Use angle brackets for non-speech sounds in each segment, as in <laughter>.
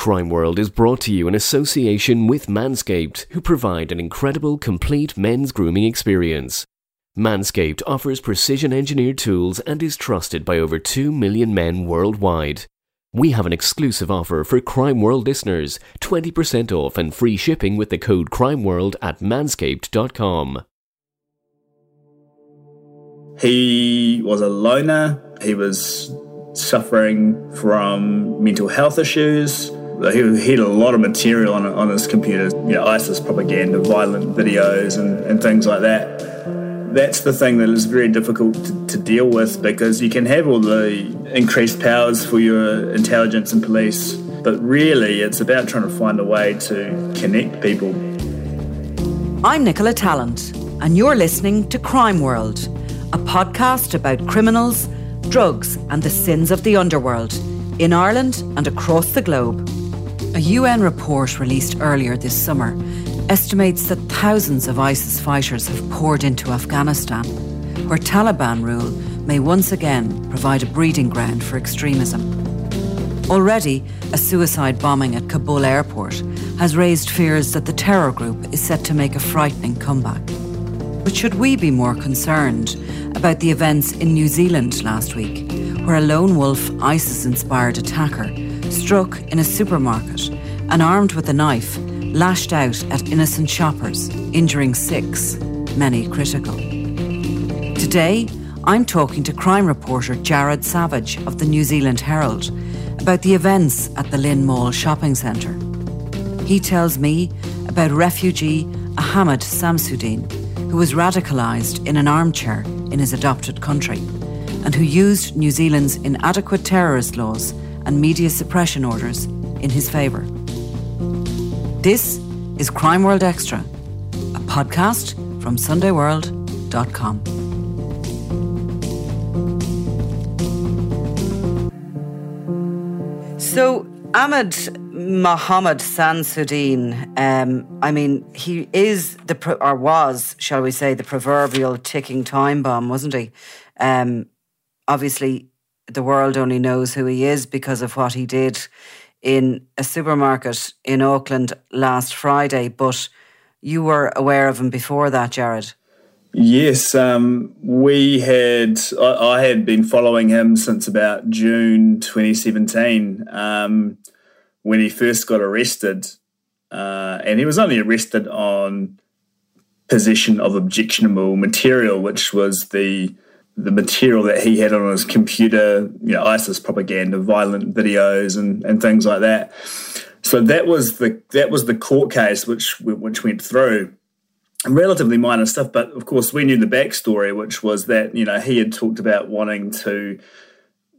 Crime World is brought to you in association with Manscaped, who provide an incredible complete men's grooming experience. Manscaped offers precision engineered tools and is trusted by over 2 million men worldwide. We have an exclusive offer for Crime World listeners 20% off and free shipping with the code CrimeWorld at manscaped.com. He was a loner, he was suffering from mental health issues he, had a lot of material on, on his computer, you know, ISIS propaganda, violent videos, and, and things like that. That's the thing that is very difficult to, to deal with because you can have all the increased powers for your intelligence and police, but really it's about trying to find a way to connect people. I'm Nicola Tallant, and you're listening to Crime World, a podcast about criminals, drugs, and the sins of the underworld in Ireland and across the globe. A UN report released earlier this summer estimates that thousands of ISIS fighters have poured into Afghanistan, where Taliban rule may once again provide a breeding ground for extremism. Already, a suicide bombing at Kabul airport has raised fears that the terror group is set to make a frightening comeback. But should we be more concerned about the events in New Zealand last week, where a lone wolf ISIS inspired attacker struck in a supermarket and armed with a knife, lashed out at innocent shoppers, injuring six, many critical. Today, I'm talking to crime reporter Jared Savage of the New Zealand Herald about the events at the Lynn Mall shopping centre. He tells me about refugee Ahmed Samsudeen, who was radicalised in an armchair in his adopted country and who used New Zealand's inadequate terrorist laws and media suppression orders in his favour. This is Crime World Extra, a podcast from SundayWorld.com. So, Ahmed Mohammed Samsudeen, um, I mean, he is the, pro- or was, shall we say, the proverbial ticking time bomb, wasn't he? Um, obviously, the world only knows who he is because of what he did in a supermarket in Auckland last Friday, but you were aware of him before that, Jared. Yes, um, we had. I, I, had been following him since about June 2017 um, when he first got arrested, uh, and he was only arrested on possession of objectionable material, which was the the material that he had on his computer, you know, ISIS propaganda, violent videos, and, and things like that. So that was the that was the court case which which went through. Relatively minor stuff, but of course we knew the backstory, which was that you know he had talked about wanting to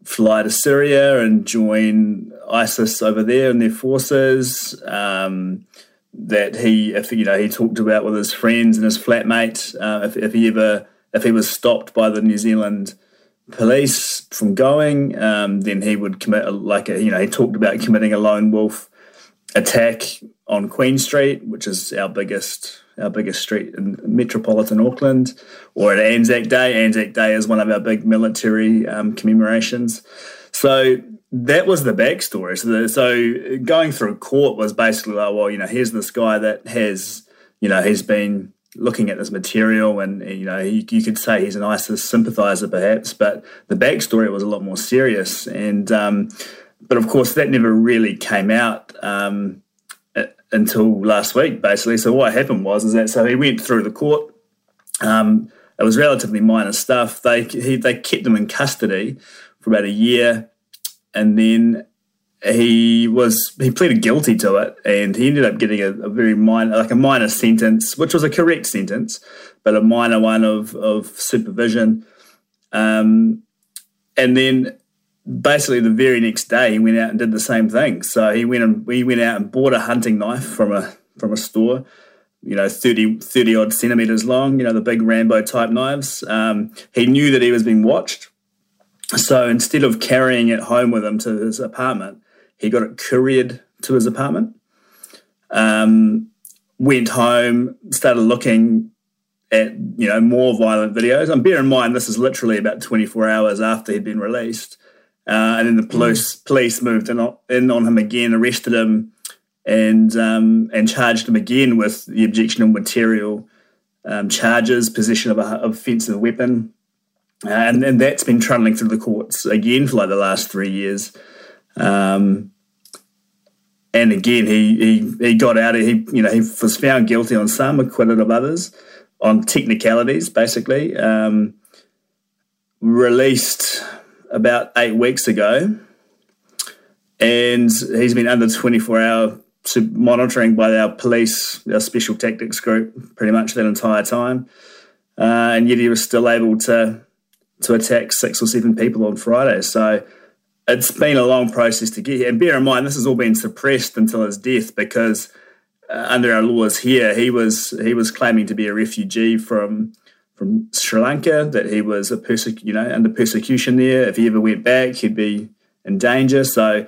fly to Syria and join ISIS over there and their forces. Um, that he, if you know, he talked about with his friends and his flatmate, uh, if, if he ever if he was stopped by the New Zealand police from going, um, then he would commit a, like a, you know he talked about committing a lone wolf attack on Queen Street, which is our biggest our biggest street in metropolitan Auckland, or at Anzac Day. Anzac Day is one of our big military um, commemorations. So that was the backstory. So, the, so going through court was basically like, well, you know, here's this guy that has, you know, he's been looking at this material, and you know, you, you, could say he's an ISIS sympathizer, perhaps, but the backstory was a lot more serious. And um, but of course, that never really came out um, until last week, basically. So what happened was is that so he went through the court. Um, it was relatively minor stuff. They he, they kept him in custody for about a year, and then he was he pleaded guilty to it and he ended up getting a, a, very minor like a minor sentence which was a correct sentence but a minor one of of supervision. Um, and then basically the very next day he went out and did the same thing. So he went and he went out and bought a hunting knife from a from a store you know 30, 30 odd centimeters long you know the big rambo type knives. Um, he knew that he was being watched. So instead of carrying it home with him to his apartment he got it couriered to his apartment. Um, went home, started looking at you know more violent videos. And bear in mind, this is literally about 24 hours after he'd been released. Uh, and then the police mm. police moved in on, in on him again, arrested him, and um, and charged him again with the objectionable material um, charges, possession of a of offensive weapon, uh, and and that's been trundling through the courts again for like the last three years. Um, and again, he, he he got out. Of, he you know he was found guilty on some, acquitted of others, on technicalities basically. Um, released about eight weeks ago, and he's been under twenty four hour monitoring by our police, our special tactics group, pretty much that entire time. Uh, and yet he was still able to to attack six or seven people on Friday. So it's been a long process to get here. And bear in mind, this has all been suppressed until his death because uh, under our laws here, he was he was claiming to be a refugee from from Sri Lanka, that he was a persec- you know under persecution there. If he ever went back, he'd be in danger. So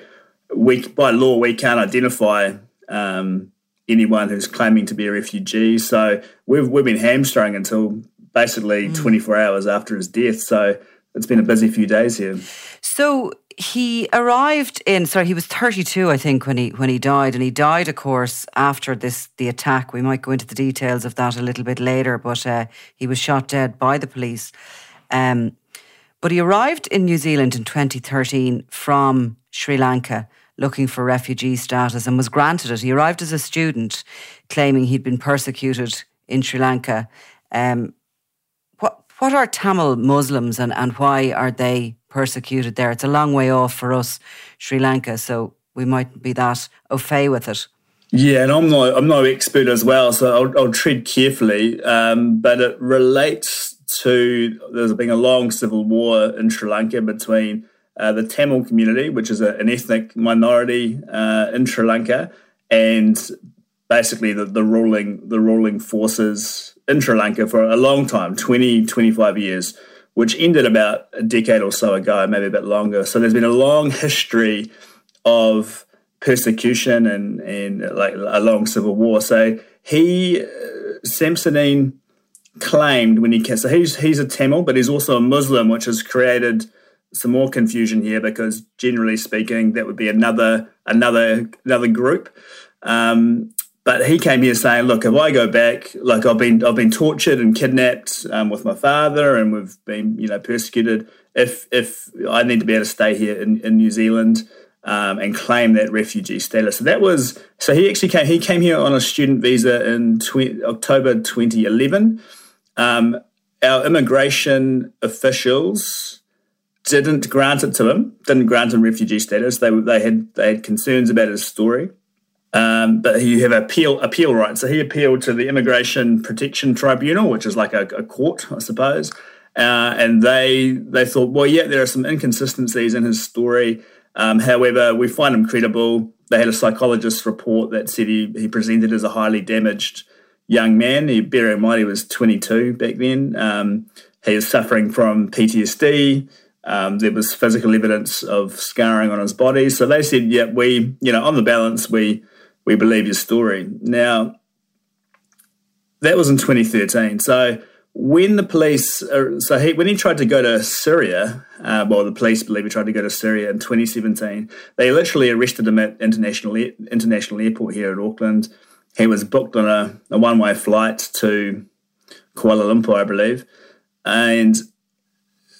we by law we can't identify um, anyone who's claiming to be a refugee. So we've we've been hamstrung until basically mm. 24 hours after his death. So it's been a busy few days here. So he arrived in sorry he was 32 I think when he when he died and he died of course after this the attack we might go into the details of that a little bit later but uh, he was shot dead by the police um, but he arrived in New Zealand in 2013 from Sri Lanka looking for refugee status and was granted it. He arrived as a student, claiming he'd been persecuted in Sri Lanka. Um, what what are Tamil Muslims and, and why are they persecuted there? It's a long way off for us, Sri Lanka, so we might be that au fait with it. Yeah, and I'm not I'm no expert as well, so I'll, I'll tread carefully. Um, but it relates to there's been a long civil war in Sri Lanka between uh, the Tamil community, which is a, an ethnic minority uh, in Sri Lanka, and basically the, the ruling the ruling forces in Sri Lanka for a long time 20, 25 years, which ended about a decade or so ago, maybe a bit longer. So there's been a long history of persecution and, and like a long civil war. So he, uh, Samsudeen, claimed when he came, so he's, he's a Tamil, but he's also a Muslim, which has created – some more confusion here because generally speaking, that would be another another another group. Um, but he came here saying, "Look, if I go back, like I've been I've been tortured and kidnapped um, with my father, and we've been you know persecuted. If if I need to be able to stay here in, in New Zealand." Um, and claim that refugee status. So that was so he actually came. He came here on a student visa in 20, October 2011. Um, our immigration officials didn't grant it to him, didn't grant him refugee status. They they had they had concerns about his story, um, but he have appeal appeal rights. So he appealed to the Immigration Protection Tribunal, which is like a, a court, I suppose. Uh, and they they thought, well, yeah, there are some inconsistencies in his story. Um, however, we find him credible. They had a psychologist report that said he, he presented as a highly damaged young man. He, bear in mind, he was 22 back then. Um, he was suffering from PTSD. Um, there was physical evidence of scarring on his body. So they said, yeah, we, you know, on the balance, we we believe your story. Now, that was in 2013. So when the police, uh, so he, when he tried to go to Syria, uh, well, the police believe he tried to go to Syria in 2017. They literally arrested him at international international airport here at Auckland. He was booked on a, a one way flight to Kuala Lumpur, I believe, and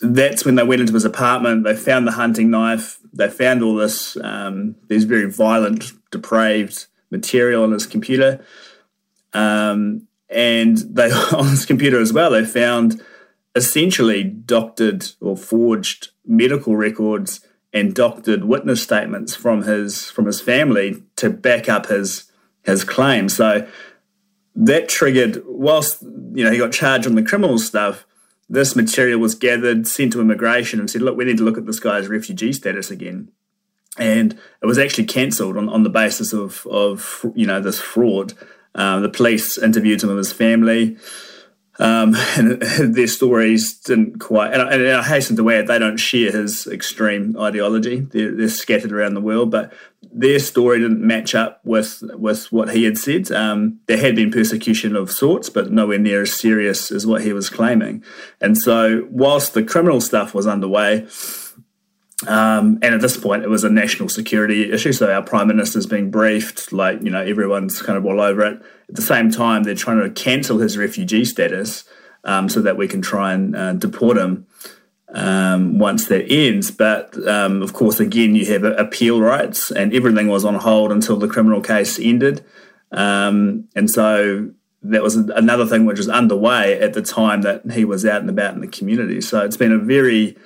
that's when they went into his apartment. They found the hunting knife. They found all this um, these very violent, depraved material on his computer, um, and they <laughs> on his computer as well. They found essentially doctored or forged medical records and doctored witness statements from his from his family to back up his his claim. So that triggered whilst you know he got charged on the criminal stuff this material was gathered, sent to immigration, and said, look, we need to look at this guy's refugee status again. And it was actually cancelled on, on the basis of, of you know this fraud. Um, the police interviewed him and his family, um, <laughs> and <laughs> their stories didn't quite. And I, and I, hasten to add, they don't share his extreme ideology. They're, they're, scattered around the world, but their story didn't match up with with what he had said. Um, there had been persecution of sorts, but nowhere near as serious as what he was claiming. And so, whilst the criminal stuff was underway, Um, and at this point, it was a national security issue. So our prime minister's being briefed, like, you know, everyone's kind of all over it. At the same time, they're trying to cancel his refugee status um, so that we can try and uh, deport him um, once that ends. But um, of course, again, you have appeal rights, and everything was on hold until the criminal case ended. Um, and so that was another thing which was underway at the time that he was out and about in the community. So it's been a very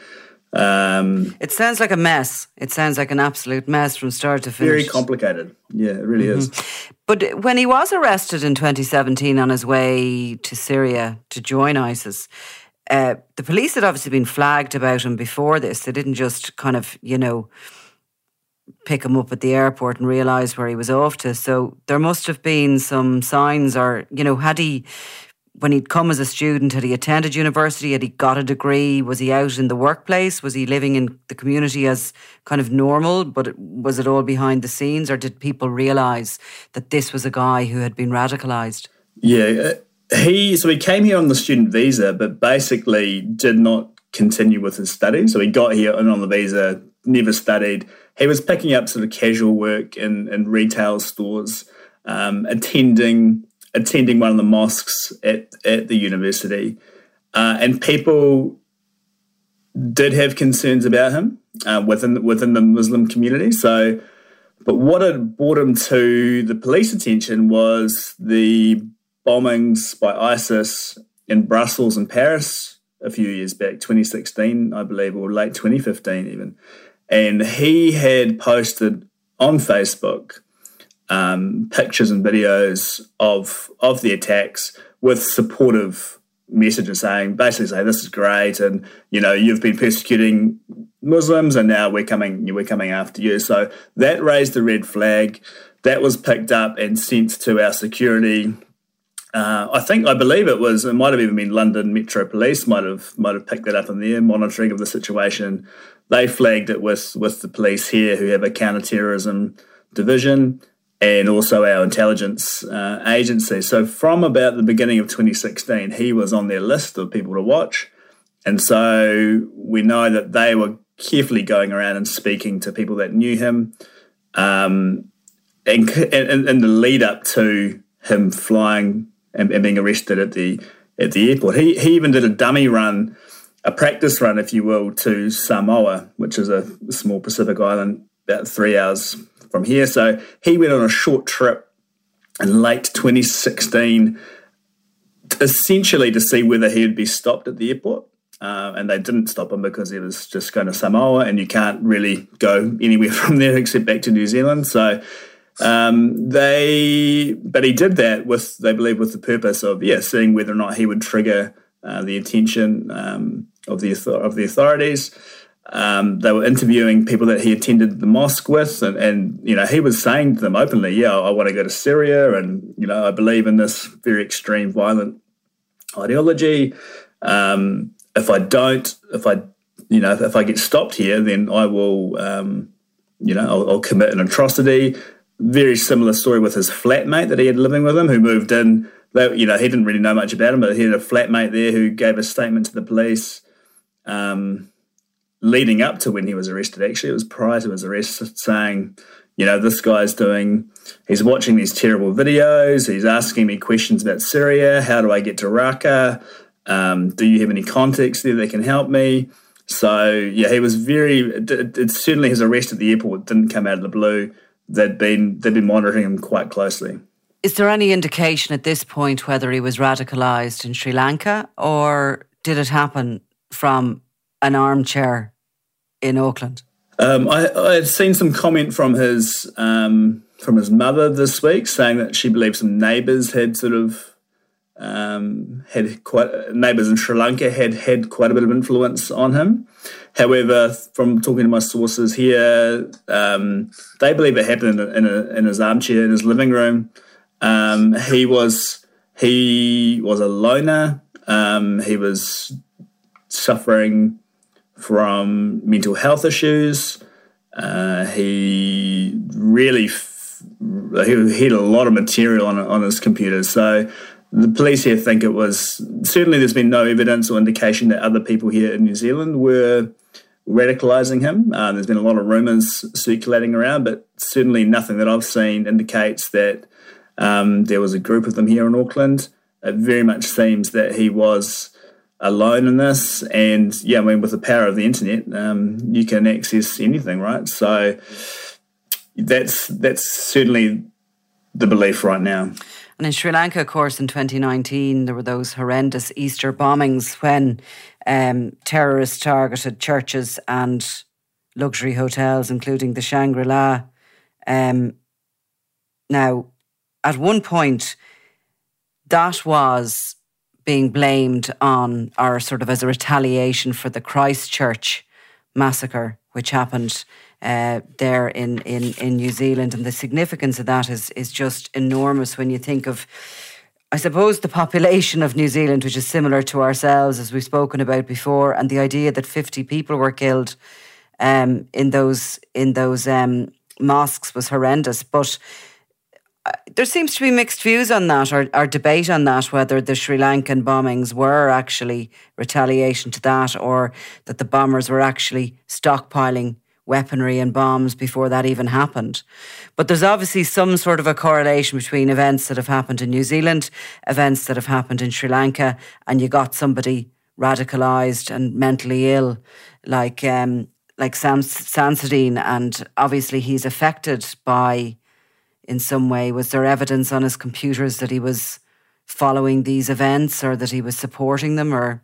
um, it sounds like a mess. It sounds like an absolute mess from start to finish. Very complicated. Yeah, it really mm-hmm. is. But when he was arrested in 2017 on his way to Syria to join ISIS, uh, the police had obviously been flagged about him before this. They didn't just kind of, you know, pick him up at the airport and realise where he was off to. So there must have been some signs, or, you know, had he, when he'd come as a student, had he attended university? Had he got a degree? Was he out in the workplace? Was he living in the community as kind of normal? But was it all behind the scenes, or did people realise that this was a guy who had been radicalised? Yeah, uh, he so he came here on the student visa, but basically did not continue with his studies. So he got here and on the visa, never studied. He was picking up sort of casual work in, in retail stores, um, attending attending one of the mosques at at the university, uh, and people did have concerns about him uh, within within the Muslim community. So, but what had brought him to the police attention was the bombings by ISIS in Brussels and Paris a few years back, 2016, I believe, or late 2015 even. And he had posted on Facebook um, pictures and videos of of the attacks with supportive messages saying basically say this is great and you know you've been persecuting Muslims and now we're coming we're coming after you. So that raised the red flag. That was picked up and sent to our security uh, I think I believe it was it might have even been London Metro Police might have might have picked that up in their monitoring of the situation. They flagged it with with the police here who have a counter-terrorism division and also our intelligence uh, agency. So from about the beginning of 2016, he was on their list of people to watch, and so we know that they were carefully going around and speaking to people that knew him, um, and in the lead up to him flying and, and being arrested at the at the airport. He he even did a dummy run, a practice run, if you will, to Samoa, which is a small Pacific island about three hours from here. So he went on a short trip in late 2016, essentially to see whether he would be stopped at the airport. Uh, and they didn't stop him because he was just going to Samoa, and you can't really go anywhere <laughs> from there except back to New Zealand. So um, they, but he did that with, they believe, with the purpose of, yeah, seeing whether or not he would trigger uh, the attention um, of the of the authorities. Um, they were interviewing people that he attended the mosque with, and, and, you know he was saying to them openly, "Yeah, I want to go to Syria, and you know I believe in this very extreme, violent ideology. Um, if I don't, if I, you know, if I get stopped here, then I will, um, you know, I'll, I'll commit an atrocity very similar story with his flatmate that he had living with him, who moved in. you know, he didn't really know much about him, but he had a flatmate there who gave a statement to the police um, leading up to when he was arrested. Actually, it was prior to his arrest, saying, you know, this guy's doing, he's watching these terrible videos. He's asking me questions about Syria. How do I get to Raqqa? Um, do you have any contacts there that can help me? So, yeah, he was very, it, it, certainly his arrest at the airport didn't come out of the blue they'd been they'd been monitoring him quite closely. Is there any indication at this point whether he was radicalised in Sri Lanka or did it happen from an armchair in Auckland? Um, I, I had seen some comment from his um, from his mother this week saying that she believed some neighbours had sort of um, had quite neighbours in Sri Lanka had had quite a bit of influence on him. However, from talking to my sources here, um, they believe it happened in, a, in, his armchair in his living room. Um, he was he was a loner. Um, he was suffering from mental health issues. Uh, he really f- he had a lot of material on on his computer, so the police here think it was certainly there's been no evidence or indication that other people here in New Zealand were radicalizing him. Um, there's been a lot of rumors circulating around, but certainly nothing that I've seen indicates that um, there was a group of them here in Auckland. It very much seems that he was alone in this. And yeah, I mean, with the power of the internet, um, you can access anything, right? So that's that's certainly the belief right now. And in Sri Lanka, of course, in 2019, there were those horrendous Easter bombings when um, terrorists targeted churches and luxury hotels, including the Shangri La. Um, now, at one point, that was being blamed on, or sort of as a retaliation for the Christchurch massacre, which happened uh, there in, in, in New Zealand. And the significance of that is, is just enormous when you think of, I suppose, the population of New Zealand, which is similar to ourselves, as we've spoken about before, and the idea that 50 people were killed um, in those, in those um, mosques was horrendous. But there seems to be mixed views on that or, or debate on that, whether the Sri Lankan bombings were actually retaliation to that or that the bombers were actually stockpiling weaponry and bombs before that even happened. But there's obviously some sort of a correlation between events that have happened in New Zealand, events that have happened in Sri Lanka, and you got somebody radicalized and mentally ill like um, like Sam Sansadine, and obviously he's affected by in some way? Was there evidence on his computers that he was following these events or that he was supporting them or?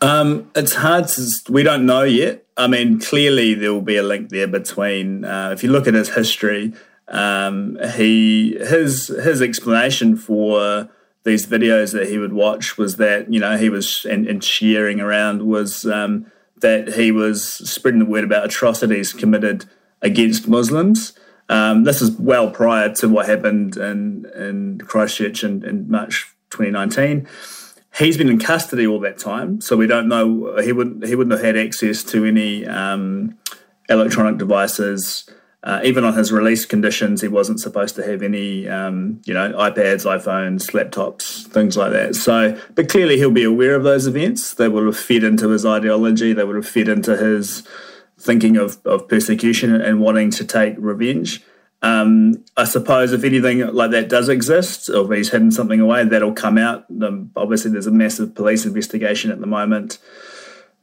Um, it's hard to, we don't know yet. I mean, clearly there will be a link there between, uh, if you look at his history, um, he, his, his explanation for these videos that he would watch was that, you know, he was, and, and sharing around was, um, that he was spreading the word about atrocities committed against Muslims. Um, this is well prior to what happened in, in Christchurch in, in, March 2019. He's been in custody all that time, so we don't know. He wouldn't he wouldn't have had access to any um, electronic devices. Uh, even on his release conditions, he wasn't supposed to have any, um, you know, iPads, iPhones, laptops, things like that. So, but clearly he'll be aware of those events. They would have fed into his ideology. They would have fed into his thinking of, of persecution and wanting to take revenge. Um, I suppose if anything like that does exist, or he's hidden something away, that'll come out. Um, obviously, there's a massive police investigation at the moment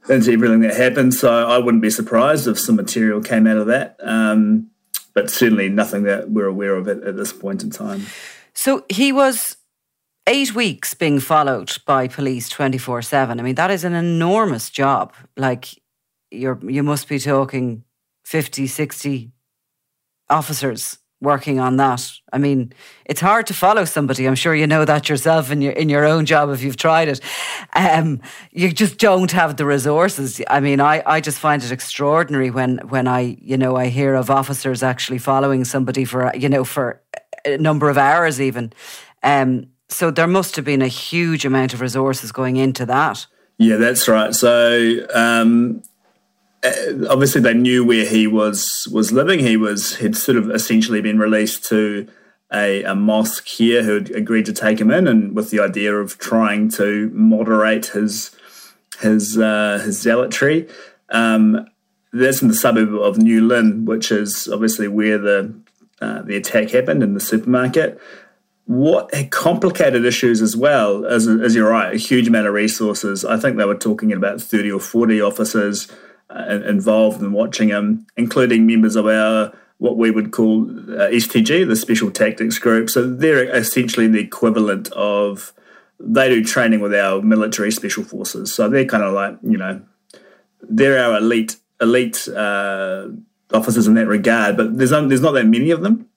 into everything that happened, so I wouldn't be surprised if some material came out of that. Um, but certainly nothing that we're aware of at, at this point in time. So he was eight weeks being followed by police 24 7. I mean, that is an enormous job. Like, you're you must be talking 50 60 officers working on that. I mean it's hard to follow somebody. I'm sure you know that yourself in your in your own job if you've tried it. Um, you just don't have the resources. I mean i i just find it extraordinary when when i you know i hear of officers actually following somebody for you know for a number of hours even. Um, so there must have been a huge amount of resources going into that. Yeah that's right. So um, obviously they knew where he was was living. He was had sort of essentially been released to a, a mosque here who had agreed to take him in, and with the idea of trying to moderate his his uh, his zealotry. Um, that's in the suburb of New Lynn, which is obviously where the uh, the attack happened in the supermarket. What complicated issues as well, as, as you're right, a huge amount of resources. I think they were talking about 30 or 40 officers uh, involved in watching him, including members of our what we would call uh, STG, the Special Tactics Group. So they're essentially the equivalent of they do training with our military special forces. So they're kind of like you know they're our elite elite uh, officers in that regard. But there's there's not that many of them,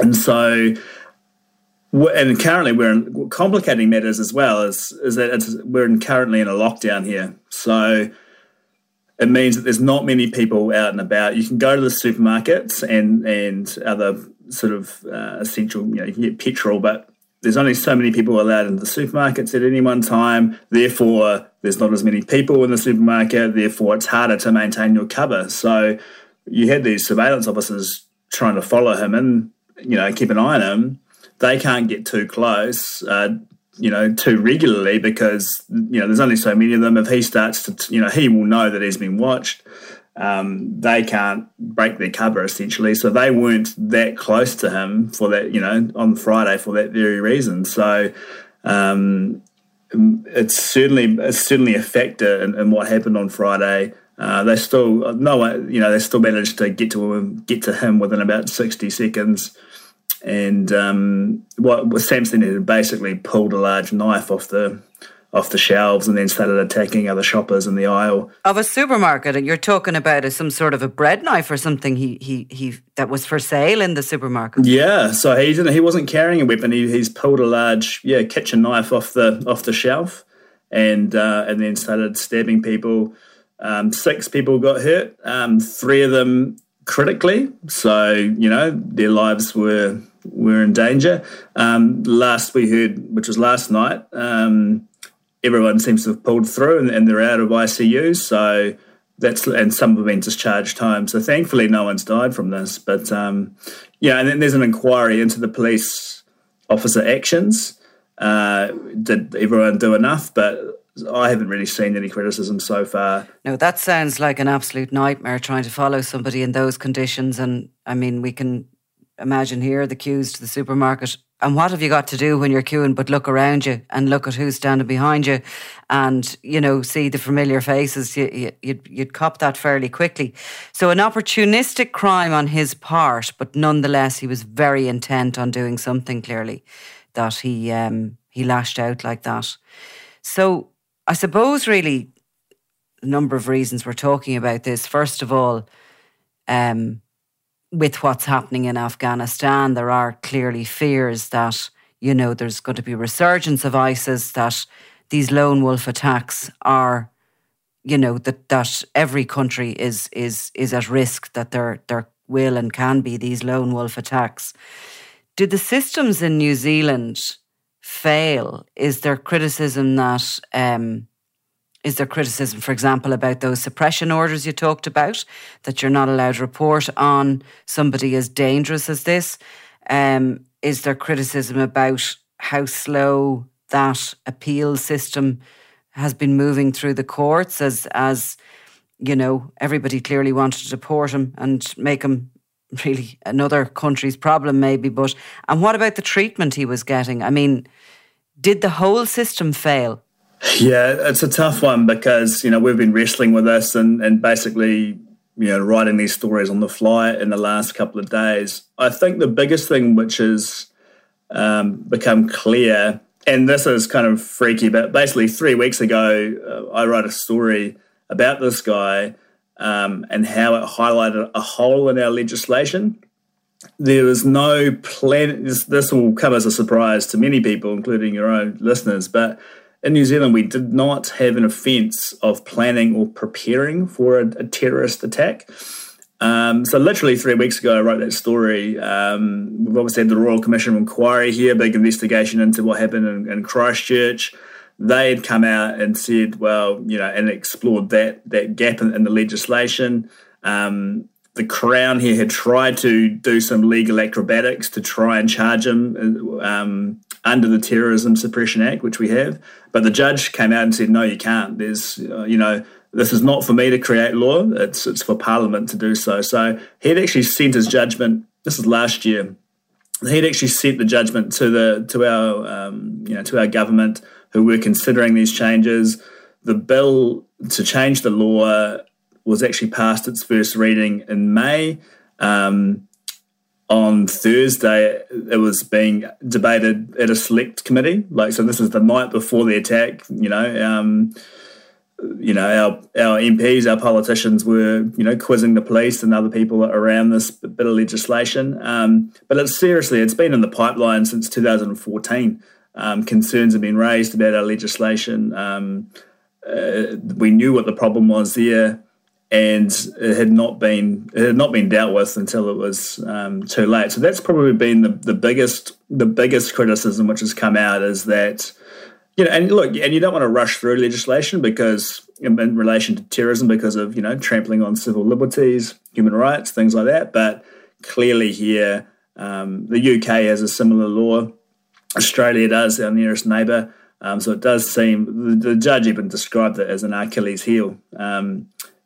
and so and currently we're in, complicating matters as well is is that we're in, currently in a lockdown here. So it means that there's not many people out and about. You can go to the supermarkets and and other sort of uh, essential, you know, you can get petrol, but there's only so many people allowed in the supermarkets at any one time. Therefore, there's not as many people in the supermarket. Therefore, it's harder to maintain your cover. So you had these surveillance officers trying to follow him and you know keep an eye on him. They can't get too close. Uh, you know, too regularly because, you know, there's only so many of them. If he starts to, you know, he will know that he's been watched. um, they can't break their cover essentially. So they weren't that close to him for that, you know, on Friday for that very reason. So um, it's certainly it's certainly a factor in, in what happened on Friday. Uh, they still no you know, they still managed to get to him, get to him within about sixty seconds. And um, what Samson had basically pulled a large knife off the off the shelves and then started attacking other shoppers in the aisle of a supermarket. And you're talking about a, some sort of a bread knife or something he he he that was for sale in the supermarket. Yeah, so he didn't. He wasn't carrying a weapon. He, he's pulled a large yeah kitchen knife off the off the shelf and uh, and then started stabbing people. Um, six people got hurt. Um, three of them critically. So you know their lives were were in danger. Um, last we heard, which was last night, um, everyone seems to have pulled through and, and they're out of ICU. So that's and some have been discharged home. So thankfully, no one's died from this. But um, yeah, and then there's an inquiry into the police officer actions. Uh, did everyone do enough? But I haven't really seen any criticism so far. No, that sounds like an absolute nightmare trying to follow somebody in those conditions. And I mean, we can imagine here the queues to the supermarket and what have you got to do when you're queuing but look around you and look at who's standing behind you and, you know, see the familiar faces? You, you, you'd, you'd cop that fairly quickly. So, an opportunistic crime on his part, but nonetheless, he was very intent on doing something clearly that he, um, he lashed out like that. So, I suppose really a number of reasons we're talking about this. First of all, um, with what's happening in Afghanistan, there are clearly fears that, you know, there's going to be resurgence of ISIS, that these lone wolf attacks are, you know, that, that every country is is is at risk, that there there will and can be these lone wolf attacks. Do the systems in New Zealand fail? Is there criticism that um, is there criticism, for example, about those suppression orders you talked about, that you're not allowed to report on somebody as dangerous as this? Um, is there criticism about how slow that appeal system has been moving through the courts as as you know everybody clearly wanted to deport him and make him really another country's problem maybe but and what about the treatment he was getting i mean did the whole system fail yeah, it's a tough one because you know we've been wrestling with this and and basically you know writing these stories on the fly in the last couple of days. I think the biggest thing which has um, become clear, and this is kind of freaky, but basically three weeks ago uh, I wrote a story about this guy um, and how it highlighted a hole in our legislation. There was no plan. This, this will come as a surprise to many people, including your own listeners, but in New Zealand, we did not have an offence of planning or preparing for a, a terrorist attack. Um, so literally three weeks ago, I wrote that story. Um, we've obviously had the Royal Commission of Inquiry here, big investigation into what happened in, in, Christchurch. They had come out and said, well, you know, and explored that that gap in, in the legislation. Um, the Crown here had tried to do some legal acrobatics to try and charge him um, under the Terrorism Suppression Act, which we have. But the judge came out and said, no, you can't. There's, uh, you know, this is not for me to create law. It's it's for Parliament to do so. So he had actually sent his judgment. This is last year. He'd actually sent the judgment to the to our um, you know to our government who were considering these changes. The bill to change the law was actually passed its first reading in May. Um, on Thursday, it was being debated at a select committee. Like, so this is the night before the attack. You know, um, you know, our our MPs, our politicians were, you know, quizzing the police and other people around this bit of legislation. Um, but it's seriously, it's been in the pipeline since 2014. Um, concerns have been raised about our legislation. Um, uh, we knew what the problem was there and it had not been it had not been dealt with until it was um, too late. So that's probably been the, the biggest the biggest criticism which has come out is that you know and look and you don't want to rush through legislation because in, relation to terrorism because of you know trampling on civil liberties, human rights, things like that. But clearly here um, the UK has a similar law. Australia does, our nearest neighbour. Um, so it does seem the, the, judge even described it as an Achilles heel.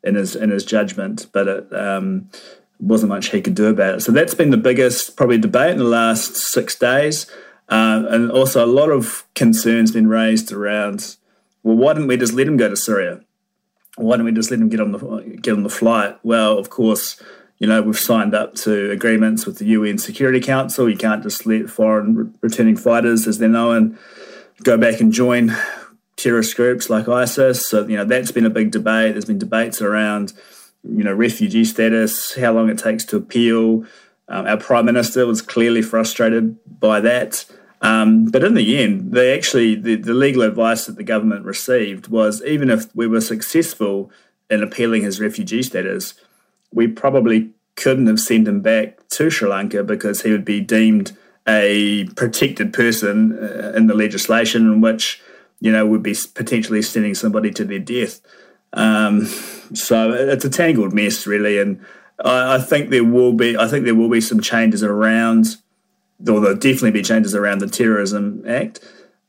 In his in his judgment, but it um, wasn't much he could do about it. So that's been the biggest probably debate in the last six days, uh, and also a lot of concerns been raised around. Well, why didn't we just let him go to Syria? Why don't we just let him get on the get on the flight? Well, of course, you know we've signed up to agreements with the UN Security Council. You can't just let foreign returning fighters, as they're known, go back and join terrorist groups like ISIS. So you know that's been a big debate. There's been debates around you know refugee status, how long it takes to appeal. Um, our prime minister was clearly frustrated by that. Um, but in the end, they actually the, the legal advice that the government received was even if we were successful in appealing his refugee status, we probably couldn't have sent him back to Sri Lanka because he would be deemed a protected person uh, in the legislation in which you know would be potentially sending somebody to their death. Um, so it's a tangled mess, really, and I, I, think there will be. I think there will be some changes around, or there'll definitely be changes around the Terrorism Act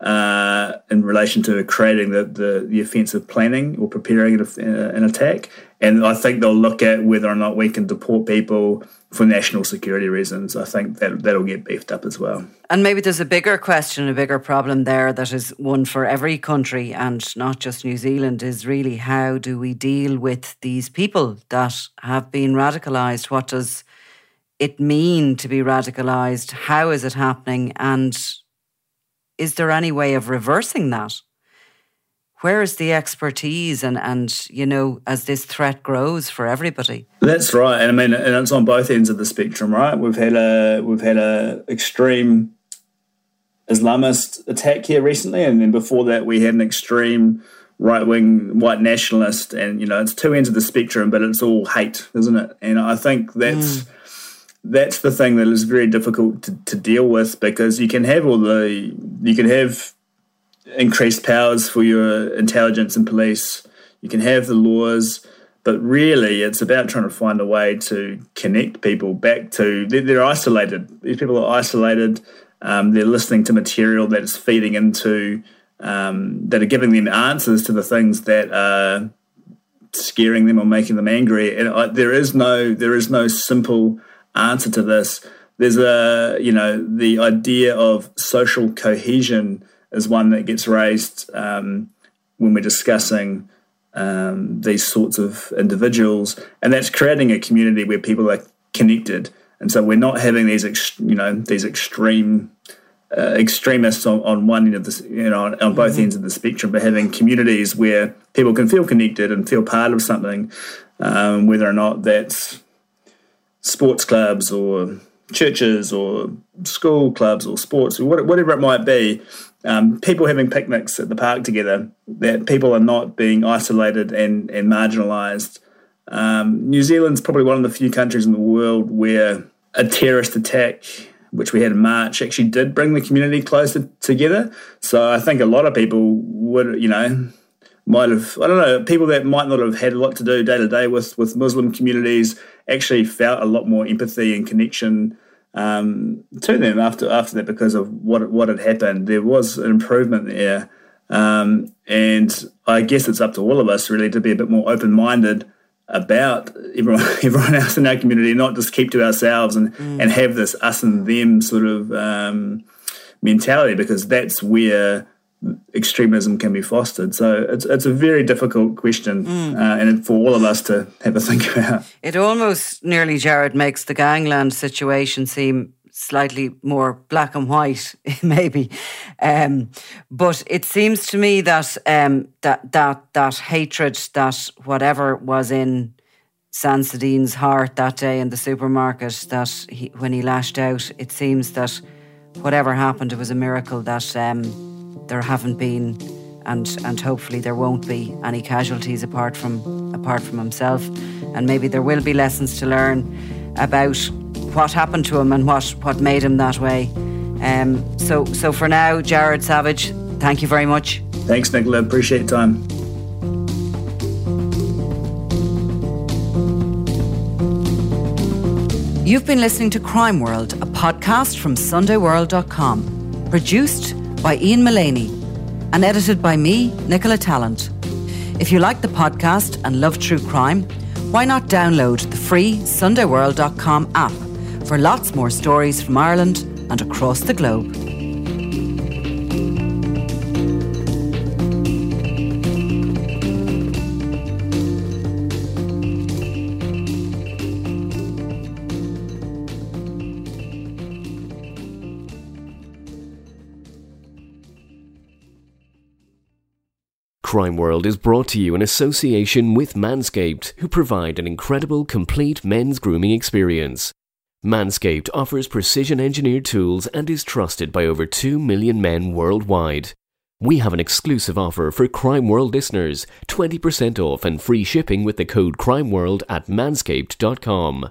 uh, in relation to creating the, the, the offensive planning or preparing an attack. And I think they'll look at whether or not we can deport people for national security reasons. I think that that'll get beefed up as well. And maybe there's a bigger question, a bigger problem there that is one for every country and not just New Zealand is really how do we deal with these people that have been radicalized? What does it mean to be radicalized? How is it happening? And is there any way of reversing that? Where is the expertise and, and you know, as this threat grows for everybody? That's right. And I mean and it's on both ends of the spectrum, right? We've had a we've had a extreme Islamist attack here recently, and then before that we had an extreme right wing white nationalist and you know, it's two ends of the spectrum, but it's all hate, isn't it? And I think that's mm that's the thing that is very difficult to, to deal with because you can have all the you can have increased powers for your intelligence and police. You can have the laws but really it's about trying to find a way to connect people back to they're, they're isolated. These people are isolated. Um, they're listening to material that is feeding into um, that are giving them answers to the things that are scaring them or making them angry. And I, there is no there is no simple answer to this. There's a, you know, the idea of social cohesion is one that gets raised um, when we're discussing um, these sorts of individuals, and that's creating a community where people are connected. And so we're not having these, ex- you know, these extreme uh, extremists on, on, one end of the, you know, on, on both mm-hmm. ends of the spectrum, but having communities where people can feel connected and feel part of something, um, whether or not that's sports clubs or churches or school clubs or sports, whatever it might be, um, people having picnics at the park together, that people are not being isolated and, and marginalised. Um, New Zealand's probably one of the few countries in the world where a terrorist attack, which we had in March, actually did bring the community closer together. So I think a lot of people would, you know, might have I don't know people that might not have had a lot to do day to day with with Muslim communities actually felt a lot more empathy and connection um, to them after after that because of what what had happened. There was an improvement there, um, and I guess it's up to all of us really to be a bit more open minded about everyone <laughs> everyone else in our community, not just keep to ourselves and mm. and have this us and them sort of um, mentality because that's where extremism can be fostered. So it's it's a very difficult question, mm. uh, and for all of us to have a think <laughs> about. It almost nearly, Jared, makes the gangland situation seem slightly more black and white, <laughs> maybe. Um, but it seems to me that um, that that that hatred, that whatever was in Samsudeen's heart that day in the supermarket, that he, when he lashed out, it seems that whatever happened, it was a miracle that. Um, there haven't been and and hopefully there won't be any casualties apart from apart from himself. And maybe there will be lessons to learn about what happened to him and what what made him that way. Um, so so for now Jared Savage thank you very much. Thanks Nicola. Appreciate your time. You've been listening to Crime World, a podcast from SundayWorld.com, produced by Ian Mullaney and edited by me, Nicola Tallant. If you like the podcast and love true crime, why not download the free SundayWorld.com app for lots more stories from Ireland and across the globe. Crime World is brought to you in association with Manscaped, who provide an incredible complete men's grooming experience. Manscaped offers precision engineered tools and is trusted by over 2 million men worldwide. We have an exclusive offer for Crime World listeners 20% off and free shipping with the code CRIMEWORLD at manscaped.com.